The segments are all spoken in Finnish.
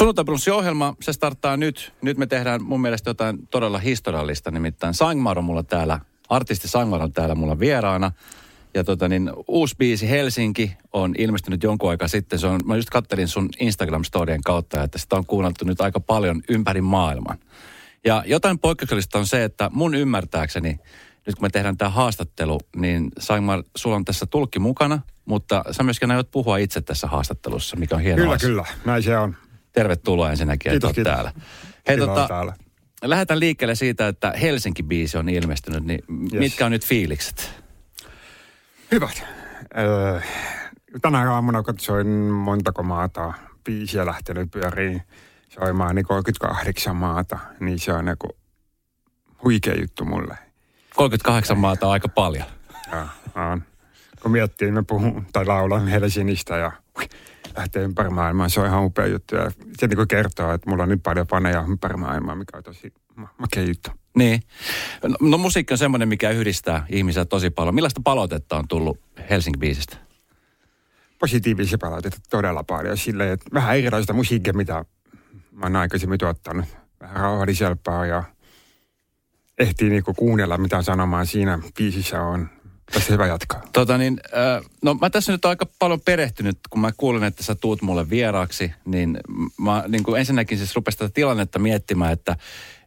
Sunnuntai ohjelma, se starttaa nyt. Nyt me tehdään mun mielestä jotain todella historiallista, nimittäin Sangmar on mulla täällä, artisti Sangmar on täällä mulla vieraana. Ja tota niin, uusi biisi Helsinki on ilmestynyt jonkun aikaa sitten. Se on, mä just kattelin sun Instagram-storien kautta, että sitä on kuunneltu nyt aika paljon ympäri maailman. Ja jotain poikkeuksellista on se, että mun ymmärtääkseni, nyt kun me tehdään tämä haastattelu, niin Sangmar, sulla on tässä tulkki mukana, mutta sä myöskin aiot puhua itse tässä haastattelussa, mikä on hienoa. Kyllä, asia. kyllä. Näin se on. Tervetuloa ensinnäkin, kiitos, että kiitos. täällä. Hei, tota, täällä. Lähdetään liikkeelle siitä, että Helsinki-biisi on ilmestynyt, niin yes. mitkä on nyt fiilikset? Hyvät. Öö, tänä aamuna katsoin montako maata biisiä lähtenyt pyöriin soimaan, niin 38 maata, niin se on niin huikea juttu mulle. 38 maata on aika paljon. Joo, on. Kun miettii, mä puhun tai laulan Helsingistä ja lähtee ympäri maailmaa. Se on ihan upea juttu ja se niin kertoo, että mulla on nyt paljon paneja ympäri maailmaa, mikä on tosi makea juttu. Niin. No, no musiikki on semmoinen, mikä yhdistää ihmisiä tosi paljon. Millaista palautetta on tullut Helsinki-biisistä? Positiivisia palautetta todella paljon. Sille, että vähän erilaista musiikkia, mitä mä oon aikaisemmin tuottanut. Vähän rauhallisempaa ja ehtii niinku kuunnella, mitä sanomaan siinä biisissä on. Tästä hyvä jatkaa. Tota niin, äh, no mä tässä nyt aika paljon perehtynyt, kun mä kuulin, että sä tuut mulle vieraaksi, niin mä niin kuin ensinnäkin siis rupesin tätä tilannetta miettimään, että,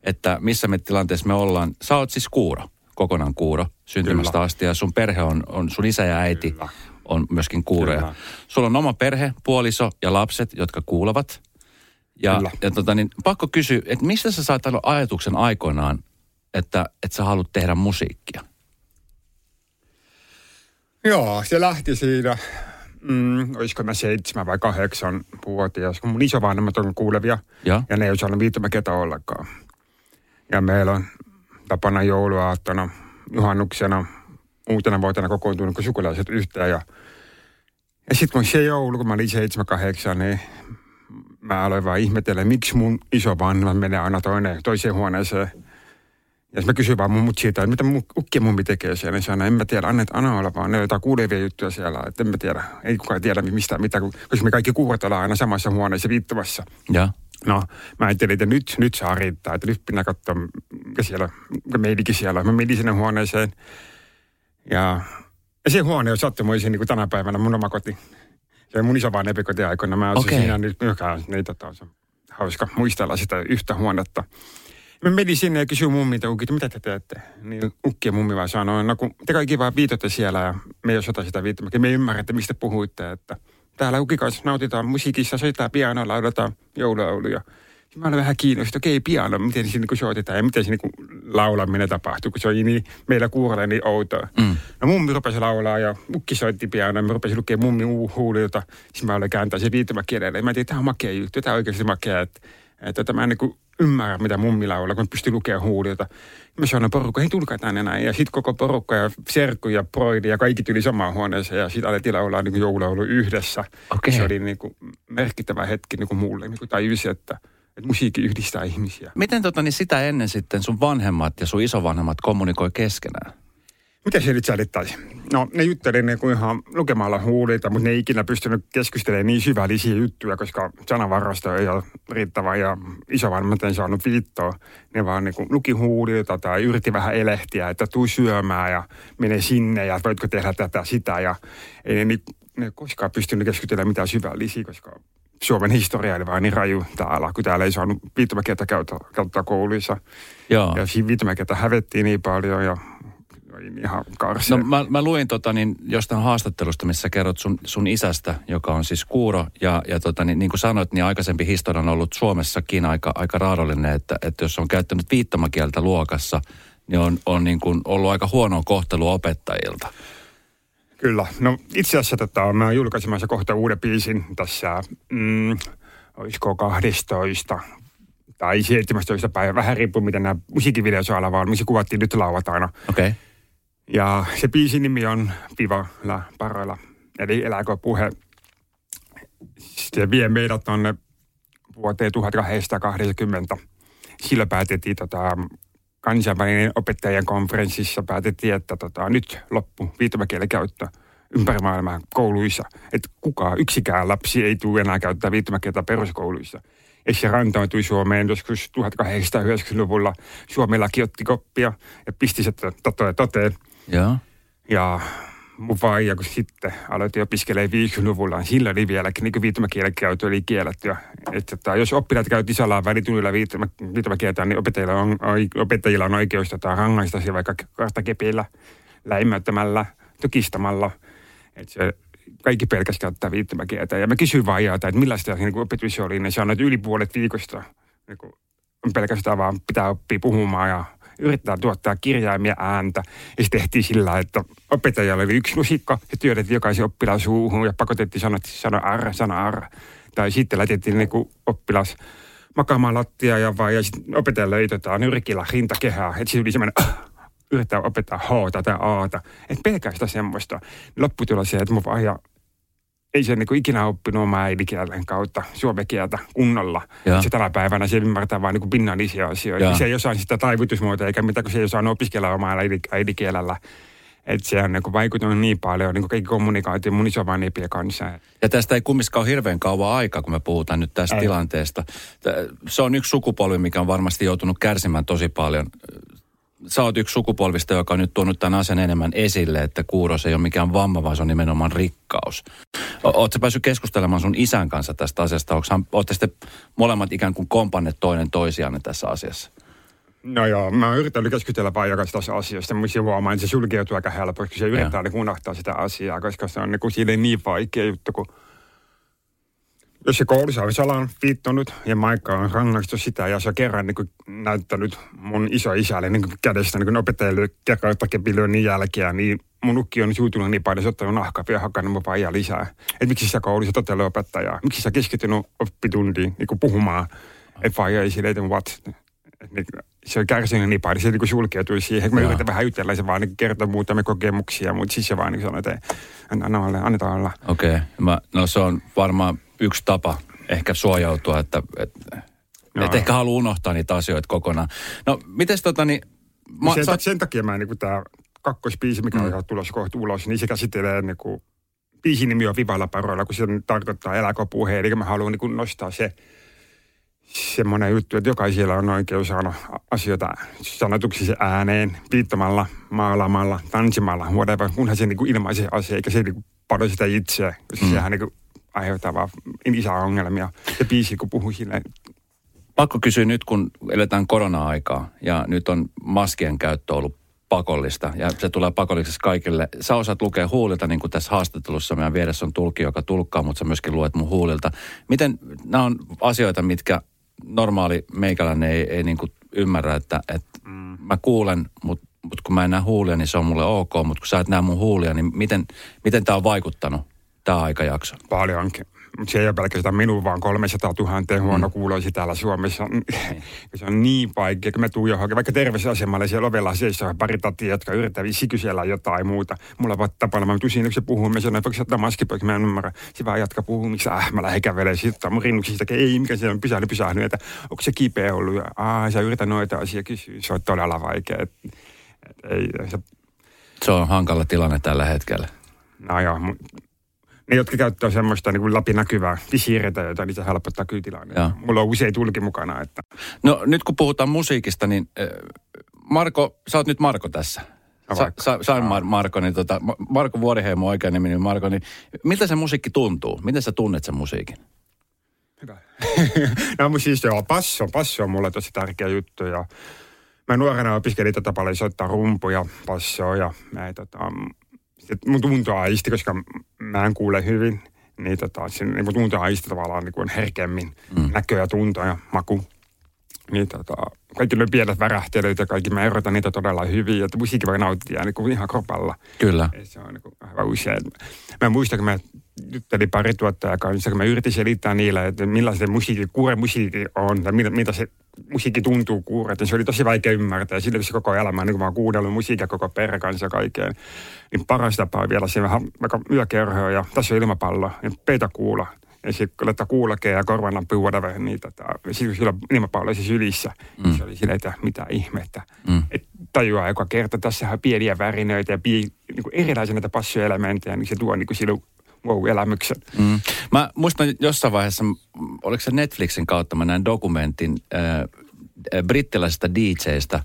että missä me tilanteessa me ollaan. Sä oot siis kuuro, kokonaan kuuro, syntymästä Kyllä. asti, ja sun perhe on, on sun isä ja äiti Kyllä. on myöskin kuuroja. Kyllä. Sulla on oma perhe, puoliso ja lapset, jotka kuulevat. Ja, ja tota niin, pakko kysyä, että mistä sä saat ajatuksen aikoinaan, että, että sä haluat tehdä musiikkia? Joo, se lähti siinä, mm, olisiko mä seitsemän vai kahdeksan vuotias, kun mun isovanhemmat on kuulevia ja, ja ne ei osannut viittomäketä ollenkaan. Ja meillä on tapana jouluaattona, juhannuksena, uutena vuotena kokoontunut kuin sukulaiset yhteen. Ja, ja sitten kun se joulu, kun mä olin seitsemän, kahdeksan, niin mä aloin vaan ihmetellä, miksi mun isovanhemmat menee aina toinen, toiseen huoneeseen ja mä kysyin vaan mun siitä, että mitä mun ukki mummi tekee siellä. Niin sanoi, en mä tiedä, annet Anna olla vaan, ne on jotain kuulevia juttuja siellä. Että en mä tiedä, ei kukaan tiedä mistä, mitä, koska me kaikki kuurat ollaan aina samassa huoneessa viittomassa. Ja. No, mä ajattelin, että nyt, nyt saa riittää, että nyt pitää katsoa, mikä siellä, mikä meidänkin siellä. Mä menin sinne huoneeseen ja, ja se huone on sattumoisin niin kuin tänä päivänä mun oma koti. Se on mun isovanempi koti aikoina. Mä asuin okay. siinä nyt myöhään, niin tota, se hauska muistella sitä yhtä huonetta. Mä menin sinne ja kysyin mummilta, että mitä te teette? Niin ukki ja mummi vaan sanoi, no kun te kaikki vaan viitotte siellä ja me ei osata sitä viittomakia. Me ei ymmärrä, että mistä puhuitte, että täällä ukki kanssa nautitaan musiikissa, soitetaan pianolla, lauletaan joululauluja. Mä olen vähän kiinnostunut, okei, okay, piano, miten se niin soitetaan ja miten se niin laulaminen tapahtuu, kun se on niin, meillä kuurolla niin outoa. Mm. No mummi rupesi laulaa ja ukki soitti pianoa, mä rupesin lukemaan mummi huulilta. Sitten mä olen kääntää se viittomakielelle. Mä tiedän, tämä on makea juttu, tämä on oikeasti makea, että, että tämä niin kuin ymmärrä, mitä mummi laulaa, kun pystyy lukemaan huulilta. Mä sanoin porukka, ei tulkaa tänne näin. Ja sitten koko porukka ja Serkku ja Broidi ja kaikki tuli samaan huoneeseen ja sitten alettiin laulaa niin joululaulu yhdessä. Okay. Se oli niin kuin merkittävä hetki niin kuin mulle. Niin kuin tajusin, että, että musiikki yhdistää ihmisiä. Miten tota, niin sitä ennen sitten sun vanhemmat ja sun isovanhemmat kommunikoi keskenään? Miten se nyt selittäisi? No ne jutteli niin kuin ihan lukemalla huulilta, mutta ne ei ikinä pystynyt keskustelemaan niin syvällisiä juttuja, koska sanavarasto ei ole riittävä ja isovanhemmat ei saanut viittoa. Ne vaan niin kuin luki huulilta tai yritti vähän elehtiä, että tuu syömään ja mene sinne ja voitko tehdä tätä sitä. Ja ei ne, ne koskaan pystynyt keskustelemaan mitään syvällisiä, koska Suomen historia oli vaan niin raju täällä, kun täällä ei saanut viittomakieltä käyttää kouluissa. Joo. Ja siinä viittomakieltä hävettiin niin paljon ja ihan karsia. No mä, mä luin tota, niin, jostain haastattelusta, missä kerrot sun, sun isästä, joka on siis kuuro. Ja, ja tota, niin, niin kuin sanoit, niin aikaisempi historia on ollut Suomessakin aika, aika raadollinen, että, että jos on käyttänyt viittomakieltä luokassa, niin on, on niin kuin ollut aika huonoa kohtelua opettajilta. Kyllä. No itse asiassa tota, mä julkaisemassa kohta uuden biisin tässä, mm, olisiko 12 tai 17 päivä, vähän riippuu miten nämä musiikkivideot saa vaan, missä kuvattiin nyt lauantaina. Okei. Okay. Ja se biisin nimi on Vivolla paroilla, eli Eläkö puhe. Se vie meidät tuonne vuoteen 1880. Silloin päätettiin tota, kansainvälinen opettajien konferenssissa päätettiin, että tota, nyt loppu viittomakielen käyttö ympäri maailmaa kouluissa. Että kukaan, yksikään lapsi ei tule enää käyttää viittomakieltä peruskouluissa. Ja se rantautui Suomeen joskus 1890-luvulla. Suomellakin otti koppia ja pisti se toteen. Joo. Ja mun vaija, kun sitten aloitin opiskelemaan 50-luvulla, niin sillä oli vieläkin niin viittomakielen käyttö oli kiellettyä. Että, että jos oppilaat käytti salaa välitunnilla viittomakieltä, niin opettajilla on, opettajilla on oikeus tota, rangaista vaikka kartakepillä, läimäyttämällä, tukistamalla. Että se kaikki pelkästään käyttää viittomakieltä. Ja mä kysyin vaijalta, että millaista niin opetus oli. Ne sanoi, että yli puolet viikosta niin kuin, pelkästään vaan pitää oppia puhumaan ja yrittää tuottaa kirjaimia ääntä. Ja se tehtiin sillä, että opettajalla oli yksi lusikka ja työtettiin jokaisen oppilaan suuhun ja pakotettiin sanoa, sano R, sano R. Tai sitten lätettiin niin oppilas makaamaan lattia ja vaan, ja sitten opettaja löi tota, nyrkillä rintakehää. Että se oli semmoinen, äh, yrittää opettaa H tai A. Että pelkästään semmoista. Lopputulos se, että mun vahja ei se niin ikinä oppinut omaa äidinkielen kautta suomen kieltä kunnolla. Ja. Se tänä päivänä se ymmärtää vain niin pinnallisia asioita. Ja. Se ei osaa sitä taivutusmuotoa eikä mitään, kun se ei osaa opiskella omaa äidinkielellä. Että se on niin vaikuttanut niin paljon niin kaikki kommunikaatio mun isovanhempien kanssa. Ja tästä ei kumminkaan ole hirveän kauan aikaa, kun me puhutaan nyt tästä ei. tilanteesta. Se on yksi sukupolvi, mikä on varmasti joutunut kärsimään tosi paljon sä oot yksi sukupolvista, joka on nyt tuonut tämän asian enemmän esille, että kuuros ei ole mikään vamma, vaan se on nimenomaan rikkaus. Oletko päässyt keskustelemaan sun isän kanssa tästä asiasta? Olette sitten molemmat ikään kuin kompanneet toinen toisianne tässä asiassa? No joo, mä oon yrittänyt keskustella vaan joka tässä asiasta, mutta huomaan, että se sulkeutuu aika helposti, kun se yrittää niin unohtaa sitä asiaa, koska se on niin kuin, niin vaikea juttu, kun jos se koulussa on viittonut ja Maikka on rangaistu sitä ja se on kerran niin näyttänyt mun iso isälle niin kädestä niin opettajalle niin jälkeä, niin mun ukki on suutunut niin paljon, että se ottanut nahkaa ja hakannut mun vaijaa lisää. Että miksi sä koulussa totelle opettajaa? Miksi sä keskittynyt oppituntiin niin puhumaan, että vaija ei silleen, what? Niin, se on kärsinyt niin paljon, se niin sulkeutui siihen. Mä yritän vähän jutella, se vaan niin kertoo muutamia kokemuksia, mutta siis se vaan niin sanoo, että anna olla, annetaan olla. Okei, okay. no se on varmaan yksi tapa ehkä suojautua, että, että, no. että ehkä haluaa unohtaa niitä asioita kokonaan. No, miten tota niin... Mä, sen, sä... sen takia mä niin tämä kakkospiisi, mikä mm. on tulossa kohta ulos, niin se käsittelee niin kuin, biisin nimi on Vivalla paroilla, kun se tarkoittaa eläkö. Eli mä haluan niin nostaa se semmoinen juttu, että jokaisella on oikeus saada asioita sanotuksi se ääneen, viittamalla, maalaamalla, tanssimalla, whatever, kunhan se niin ilmaisee asia, eikä se niin kuin sitä itseä, koska mm. sehän niin kuin aiheuttaa vaan ongelmia. Se biisi, kun puhuu silleen. Pakko kysyä nyt, kun eletään korona-aikaa ja nyt on maskien käyttö ollut pakollista ja se tulee pakolliseksi kaikille. Sä osaat lukea huulilta, niin kuin tässä haastattelussa meidän vieressä on tulkki, joka tulkkaa, mutta sä myöskin luet mun huulilta. Miten nämä on asioita, mitkä normaali meikäläinen ei, ei niin kuin ymmärrä, että, että mm. mä kuulen, mutta mut kun mä en näe huulia, niin se on mulle ok, mutta kun sä et näe mun huulia, niin miten, miten tämä on vaikuttanut? Tämä aikajakso? Paljonkin. Se ei ole pelkästään minun, vaan 300 000 huono kuuloisi täällä Suomessa. se on niin vaikea, kun mä tuun johonkin, vaikka terveysasemalle siellä ovella seisoo pari tatia, jotka yrittää kysellä jotain muuta. Mulla on tapana, mä tusin yksi puhuu, mä sanoin, voiko ottaa maski pois, mä en ymmärrä. Se vaan jatka miksi äh, mä lähden kävelemään, sitten mun rinnuksista, ei, mikä se on pysähdy, pysähdy, että onko se kipeä ollut, ja aah, sä yrität noita asioita kysyä, se on todella vaikea. Et, et, ei, se... se on hankala tilanne tällä hetkellä. No joo, ne, jotka käyttää semmoista niin kuin läpinäkyvää visiireitä, joita niitä helpottaa kyytilanne. Mulla on usein tulki mukana. Että. No nyt kun puhutaan musiikista, niin Marko, sä oot nyt Marko tässä. Sa, sa, sain Mar- Marko, niin tota, Marko Vuoriheimo oikein nimi, niin Marko, niin miltä se musiikki tuntuu? Miten sä tunnet sen musiikin? Hyvä. no siis joo, passo, passo on mulle tosi tärkeä juttu ja mä nuorena opiskelin tätä paljon soittaa rumpuja, passoa ja mä, tota, että mun tuntoaisti, koska mä en kuule hyvin, niin, tota, sen, niin mun tuntoaisti tavallaan niin kuin herkemmin mm. näkö ja tunto ja maku. Niin tota, kaikki ne pienet värähtelyt ja kaikki, mä erotan niitä todella hyvin, että musiikki voi nauttia niin kuin ihan kropalla. Kyllä. Se on niin kuin aivan usein. Mä muistan, kun mä juttelin pari tuottajaa kanssa, kun mä yritin selittää niille, että millainen musiikki, kuure musiikki on, ja mitä, mitä se musiikki tuntuu kuuret, se oli tosi vaikea ymmärtää. Ja sitten se koko elämä, niin kun mä oon kuunnellut musiikkia koko perhe kanssa kaikkeen, niin paras tapa on vielä siinä vähän vaikka yökerhoa ja tässä on ilmapallo ja peitä kuulla. Ja sitten laittaa kuulakea ja korvanlampi whatever, niin tota, sitten sillä ilmapallo siis ylissä. Mm. Niin se oli silleen, että mitä ihmettä. Mm. Et tajuaa joka kerta, tässä on pieniä värinöitä ja pie, niin erilaisia näitä passioelementtejä, niin se tuo niin kuin silloin wow-elämyksen. Mm. Mä muistan jossain vaiheessa, oliko se Netflixin kautta, mä näin dokumentin äh, brittiläisestä DJstä,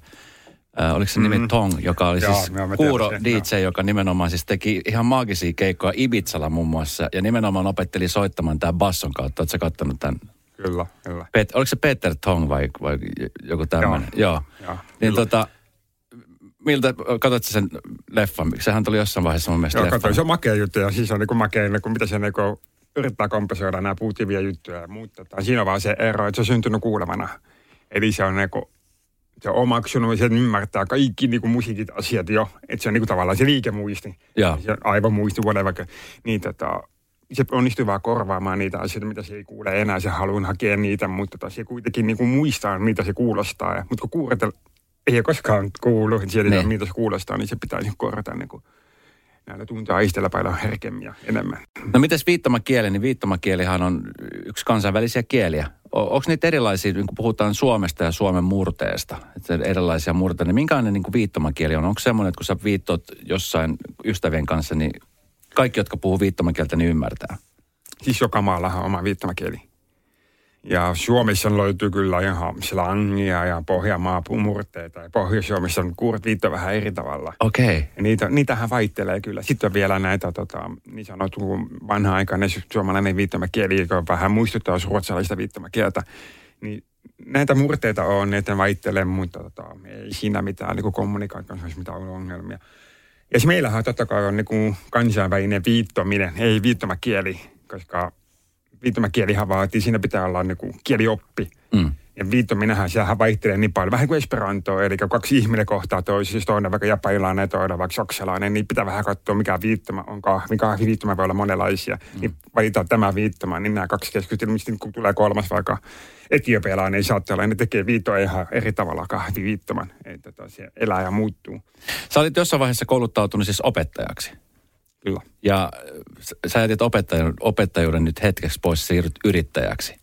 äh, oliko se nimi mm. Tong, joka oli Joo, siis kuuro DJ, sen, joka nimenomaan siis teki ihan maagisia keikkoja Ibizalla muun muassa, ja nimenomaan opetteli soittamaan tämän basson kautta. Oletko sä kattonut tämän? Kyllä, kyllä. Pet, oliko se Peter Tong vai, vai joku tämmöinen? Joo. Joo. Joo, niin kyllä. tota, miltä, katsotko sen leffan? Sehän tuli jossain vaiheessa mun mielestä Joo, katsoin, se on makea juttu ja siis on niin makea, niin kuin mitä se niin kuin yrittää kompensoida nämä puutivia juttuja ja muuta. Tai Siinä on vaan se ero, että se on syntynyt kuulevana. Eli se on niin kuin, se on omaksunut ja se ymmärtää kaikki niin kuin musiikit asiat jo. Että se on niin kuin tavallaan se liikemuisti. Joo. Se aivomuisti, whatever. Niin tota, se onnistuu vaan korvaamaan niitä asioita, mitä se ei kuule enää. Se haluaa hakea niitä, mutta tota, se kuitenkin niin kuin muistaa, mitä se kuulostaa. Ja, mutta kun kuuretel, ei ole koskaan kuullut, että siellä Niin. miltä se kuulostaa, niin se pitäisi korjata niin kuin näillä tunteaistella paljon herkemmin ja enemmän. No mites viittomakieli, niin viittomakielihan on yksi kansainvälisiä kieliä. Onko niitä erilaisia, niin kun puhutaan Suomesta ja Suomen murteesta, että erilaisia murteita, niin minkälainen niin viittomakieli on? Onko semmoinen, että kun sä viittot jossain ystävien kanssa, niin kaikki, jotka puhuu viittomakieltä, niin ymmärtää? Siis joka maallahan on oma viittomakieli. Ja Suomessa löytyy kyllä ihan slangia ja Pohjanmaa murteita. Ja Pohjois-Suomessa on kuuret viitto vähän eri tavalla. Okei. Okay. Ja niitä, niitähän vaihtelee kyllä. Sitten on vielä näitä tota, niin sanottu vanha-aikainen suomalainen viittomakieli, joka vähän muistuttaa ruotsalaista viittomakieltä. Niin näitä murteita on, että vaihtelee, mutta tota, ei siinä mitään niin kommunikaatiossa olisi mitään ongelmia. Ja meillähän totta kai on niin kansainvälinen viittominen, ei viittomakieli, koska viittomakielihan vaatii, siinä pitää olla niin kuin kielioppi. Mm. Ja viittominenhän, sehän vaihtelee niin paljon, vähän kuin Esperanto, eli kun kaksi ihminen kohtaa toisessa, siis toinen vaikka japanilainen ja toinen vaikka saksalainen, niin pitää vähän katsoa, mikä viittoma on kahvi. Kahvi viittoma voi olla monenlaisia, mm. niin valitaan tämä viittoma, niin nämä kaksi keskustelua, kun tulee kolmas vaikka etiopialainen, niin saattaa olla, ne tekee viittoa ihan eri tavalla kahvi viittoman, että tota, se elää ja muuttuu. Sä olit jossain vaiheessa kouluttautunut siis opettajaksi. Kyllä. Ja sä- sä jätit opettajan, opettajuuden nyt hetkeksi pois, siirryt yrittäjäksi.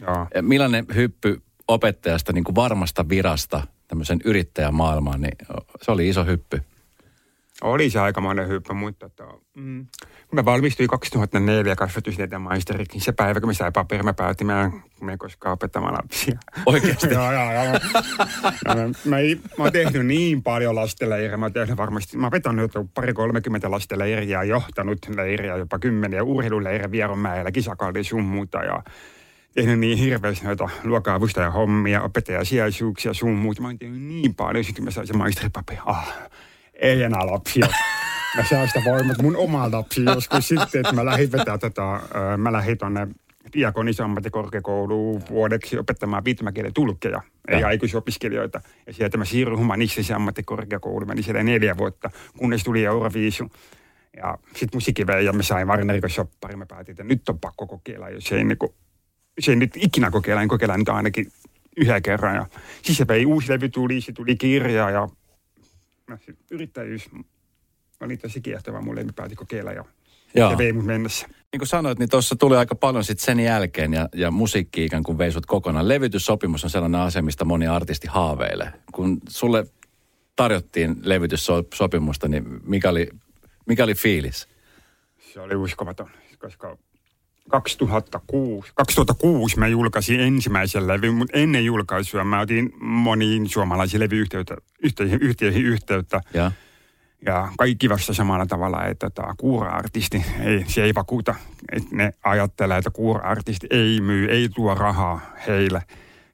Joo. Millainen hyppy opettajasta niin kuin varmasta virasta tämmöisen yrittäjämaailmaan, niin se oli iso hyppy. Oli se aikamoinen hyppy, mutta tota, mm, kun mä valmistuin 2004 kasvatustieteen maisteriksi, niin se päivä, kun mä sain paperin, mä päätin, mä en koskaan opettamaan lapsia. Oikeasti? joo, joo, joo. Ja mä, mä, oon tehnyt niin paljon lastenleirejä, mä oon tehnyt varmasti, mä oon vetänyt pari 30 lastenleiriä ja johtanut leiriä, jopa kymmeniä urheiluleirejä Vieronmäellä, kisakalli sun muuta ja tehnyt niin hirveästi noita luokka-avustajan hommia, opettajasijaisuuksia, sun muuta. Mä oon tehnyt niin paljon, sitten mä sain se maisteripaperi. Ah, ei enää lapsia. Mä saan sitä voimat mun omaa lapsia joskus sitten, että mä lähdin vetää tätä, ö, mä lähdin tonne Diakonisen ammattikorkeakouluun vuodeksi opettamaan viittomakielen tulkkeja, ei Ja. aikuisopiskelijoita. Ja sieltä mä siirryin humanistisen ammattikorkeakouluun, menin siellä neljä vuotta, kunnes tuli Euroviisu. Ja sitten musiikki vei ja mä sain Warnerikon shoppari. Mä päätin, että nyt on pakko kokeilla, jos ei, niinku, jos ei nyt ikinä kokeilla, niin kokeilla nyt ainakin yhden kerran. Ja siis se vei uusi levy tuli, se tuli kirja ja no, se yrittäjyys oli tosi kiehtova mulle, mä päätin kokeilla ja Joo. se vei mut mennessä. Niin kuin sanoit, niin tuossa tuli aika paljon sit sen jälkeen ja, ja musiikki ikään kuin vei sut kokonaan. Levytyssopimus on sellainen asia, mistä moni artisti haaveilee. Kun sulle tarjottiin levytyssopimusta, niin mikä oli, mikä oli fiilis? Se oli uskomaton, koska 2006, 2006 mä julkaisin ensimmäisen levyn, mutta ennen julkaisua mä otin moniin suomalaisiin levyyhtiöihin yhteihin yhteyttä. Ja, Ja kaikki vasta samalla tavalla, että tota, kuura-artisti, ei, se ei vakuuta. Et ne ajattelee, että kuura-artisti ei myy, ei tuo rahaa heille.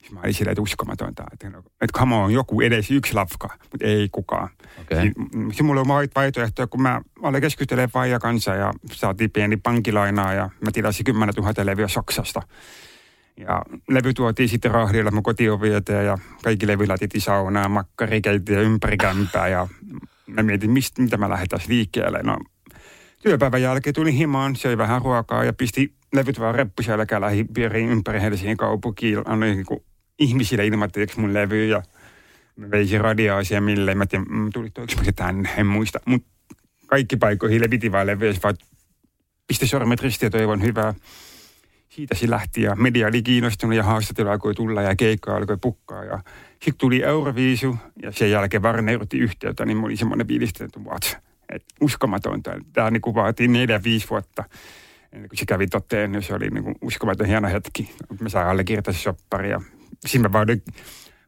Siis Mä olin silleen, että uskomatonta, että, no, että come on, joku edes yksi lafka, mutta ei kukaan. Okei. Si- si- mulla on vai- vaihtoehto, kun mä olin keskustelemaan Faija kanssa ja saatiin pieni pankkilainaa ja mä tilasin 10 000 levyä Saksasta. Ja levy tuotiin sitten rahdilla mun kotiin vieteen ja kaikki levy laitettiin saunaan, makkarikeittiö ympäri kämpää ja mä mietin, mistä, mitä mä lähdetään liikkeelle. No, työpäivän jälkeen tuli himaan, söi vähän ruokaa ja pisti levyt vaan reppuselkä lähipiiriin ympäri Helsingin kaupunkiin. Annoin niin kuin ihmisille ilmoitteeksi mun levy ja mä veisin radioasia milleen. Mä tiedän, mm, tuli se tänne, en muista. Mutta kaikki paikkoihin levitin vaan levyä, vaan pisti sormet ristiin toivon hyvää. Siitä se lähti ja media oli kiinnostunut ja haastattelu alkoi tulla ja keikka alkoi pukkaa. Ja sitten tuli Euroviisu ja sen jälkeen Warner otti yhteyttä, niin oli semmoinen fiilis, että what? Et uskomatonta. Tämä niin kuin vaatii neljä, viisi vuotta ennen kuin se kävi toteen, niin se oli niin kuin uskomaton hieno hetki. Me saimme allekirjoittaa soppari ja siinä mä vaadin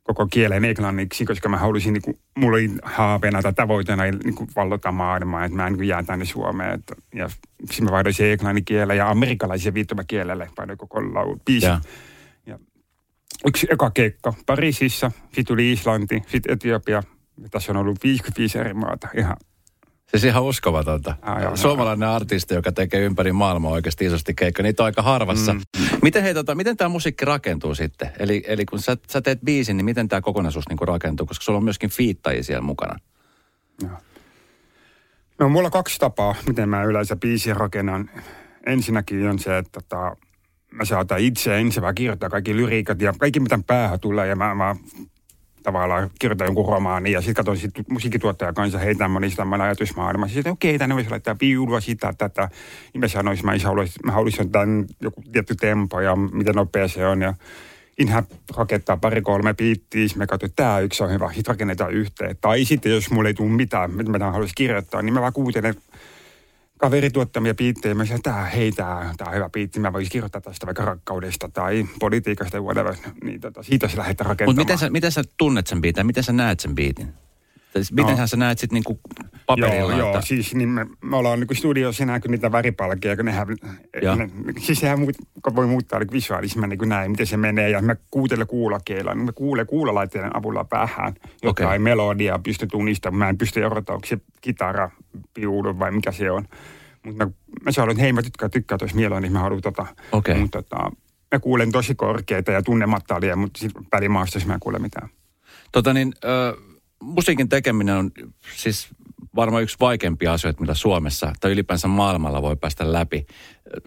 koko kielen englanniksi, koska mä halusin, niin kuin, mulla oli haaveena tai tavoitteena niin kuin vallota maailmaa, että mä en niin jää tänne Suomeen. Että, ja sitten mä vaihdoin se englannin kielen ja amerikkalaisen viittomakielelle, vaihdoin koko laulu, biisi. Ja. ja. yksi eka keikka Pariisissa, sitten tuli Islanti, sitten Etiopia. Ja tässä on ollut 55 eri maata, ihan Siis ihan uskomatonta. Joo, Suomalainen joo. artisti, joka tekee ympäri maailmaa oikeasti isosti keikka, niitä on aika harvassa. Mm. Miten, hei, tota, miten tämä musiikki rakentuu sitten? Eli, eli kun sä, sä teet biisin, niin miten tämä kokonaisuus niinku rakentuu? Koska sulla on myöskin fiittajia siellä mukana. Joo. No mulla on kaksi tapaa, miten mä yleensä biisin rakennan. Ensinnäkin on se, että tota, mä saatan itse ensin vaan kirjoittaa kaikki lyriikat ja kaikki mitä päähän tulee ja mä, mä tavallaan kirjoitan jonkun romaani ja sitten katson sit musiikkituottajan kanssa heitä monista tämmöinen ajatusmaailma. Sitten okei, okay, tänne voisi laittaa piulua, sitä, tätä. Ja mä sanoisin, mä, haluaisin, mä haluaisin tämän joku tietty tempo ja miten nopea se on. Ja Inhä rakentaa pari kolme piittiä, me katsoin, tämä yksi on hyvä, sitten rakennetaan yhteen. Tai sitten jos mulle ei tule mitään, mitä mä haluaisin kirjoittaa, niin mä vaan kuuntelen kaveri tuottamia piittejä. Mä sanoin, että hei, tämä, tämä on hyvä piitti. Mä voisin kirjoittaa tästä vaikka rakkaudesta tai politiikasta tai whatever. Niin tota, siitä se lähdetään rakentamaan. Mutta miten sä, miten sä tunnet sen biitin? Miten sä näet sen biitin? Siis miten no. sä näet sitten niinku paperilla? Joo, että... joo siis niin me, me ollaan niinku studiossa näkyy niitä väripalkkeja, kun nehän, ne, siis sehän muut, voi muuttaa niin visuaalisesti, mä niin näin, miten se menee, ja mä kuuntelen kuulokeilla, niin mä kuulen kuulolaitteiden avulla päähän, joka okay. ei melodia pysty tunnistamaan, mä en pysty erottamaan, onko se kitara, piulu vai mikä se on. Mutta mä, mä sanoin, että hei mä tykkään, tykkään tuossa mieleen, niin mä haluan tota, okay. mutta tota, mä kuulen tosi korkeita ja tunnemattalia, mutta sitten välimaastossa mä en kuule mitään. Tota niin, äh musiikin tekeminen on siis varmaan yksi vaikeimpia asioita, mitä Suomessa tai ylipäänsä maailmalla voi päästä läpi.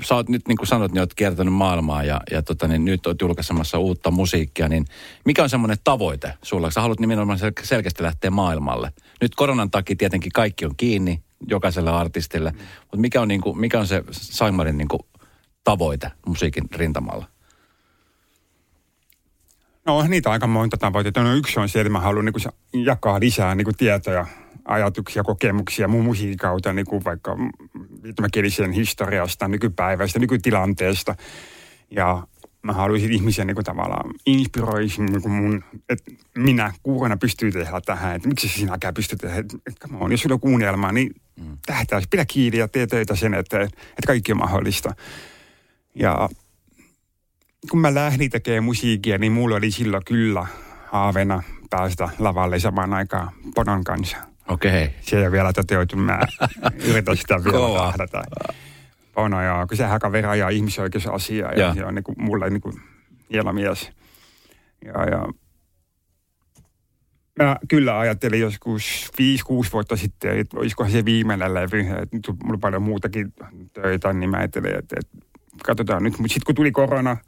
Sä oot nyt, niin kuin sanoit, niin oot kiertänyt maailmaa ja, ja tota, niin nyt oot julkaisemassa uutta musiikkia, niin mikä on semmoinen tavoite sulla? Sä haluat nimenomaan sel- selkeästi lähteä maailmalle. Nyt koronan takia tietenkin kaikki on kiinni jokaiselle artistille, mm. mutta mikä on, niin kuin, mikä on se Saimarin niin kuin, tavoite musiikin rintamalla? No niitä aika monta tavoitetta. No yksi on se, että mä haluan niin jakaa lisää niin kuin tietoja, ajatuksia, kokemuksia mun kautta, niin kuin vaikka viittomakielisen historiasta, nykypäivästä, nykytilanteesta. Ja mä haluaisin ihmisiä niin kuin tavallaan inspiroisi, niin kuin mun, että minä kuurana pystyy tehdä tähän, että miksi sinäkään pystyy tehdä, että on, jos sulla on kuunnelmaa, niin mm. tähtäisi, pidä kiinni ja tee töitä sen, että, että kaikki on mahdollista. Ja kun mä lähdin tekemään musiikkia, niin mulla oli silloin kyllä haaveena päästä lavalle samaan aikaan Ponon kanssa. Okei. Okay. Se ei ole vielä toteutunut. Mä yritän sitä vielä tahdata. Pono, joo. Kun sehän kaveri ajaa ihmisoikeusasiaa ja, ja se on niin kuin, mulle niin kuin hieno mies. Ja, ja Mä kyllä ajattelin joskus 5-6 vuotta sitten, että olisikohan se viimeinen levy. Että nyt mulla on paljon muutakin töitä, niin mä ajattelin, että, että katsotaan nyt. Mutta sitten kun tuli korona –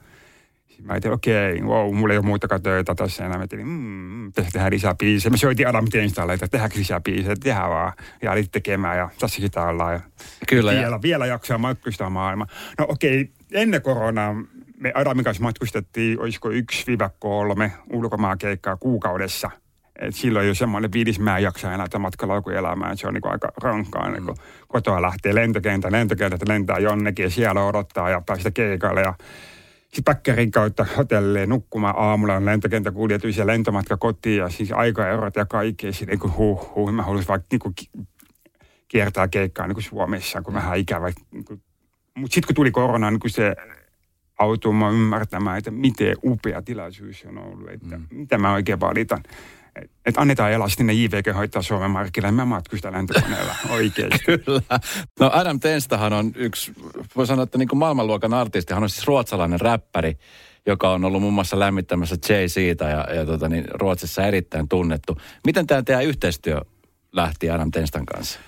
Mä ajattelin, okei, okay, wow, mulla ei ole muutakaan töitä tässä enää. Mä ajattelin, mmm, pitäisi tehdä lisää biisejä. Mä soitin Adam Tenstalle, että tehdäänkö lisää biisejä, tehdään vaan. Ja alit tekemään ja tässä sitä ollaan. Ja Kyllä. Vielä, ja... vielä jaksaa matkustaa maailma. No okei, okay, ennen koronaa me Adamin kanssa matkustettiin, olisiko yksi viiva kolme ulkomaakeikkaa kuukaudessa. Et silloin jo semmoinen viides mä jaksaa enää tätä matkalaukun Se on niinku aika rankkaa, mm. kun kotoa lähtee lentokenttä, lentokenttä lentää jonnekin ja siellä odottaa ja päästä keikalle. Ja päkkärin kautta hotelliin nukkumaan aamulla on lentokenttäkuljetus ja lentomatka kotiin ja siis aikaerot ja kaikki. Sitten niin kuin huh, huh, mä haluaisin vaikka niin kuin kiertää keikkaa niin kuin Suomessa, kun vähän ikävä. Niin kuin. Mutta sitten kun tuli korona, niin kuin se autui ymmärtämään, että miten upea tilaisuus on ollut, että mm. mitä mä oikein valitan että annetaan elastinen JVG hoitaa Suomen markkinoille. Mä matkustan lentokoneella oikeasti. Kyllä. No Adam Tenstahan on yksi, voi sanoa, että niin kuin maailmanluokan artisti. Hän on siis ruotsalainen räppäri, joka on ollut muun muassa lämmittämässä Jay siitä ja, ja tota, niin Ruotsissa erittäin tunnettu. Miten tämä teidän yhteistyö lähti Adam Tenstan kanssa?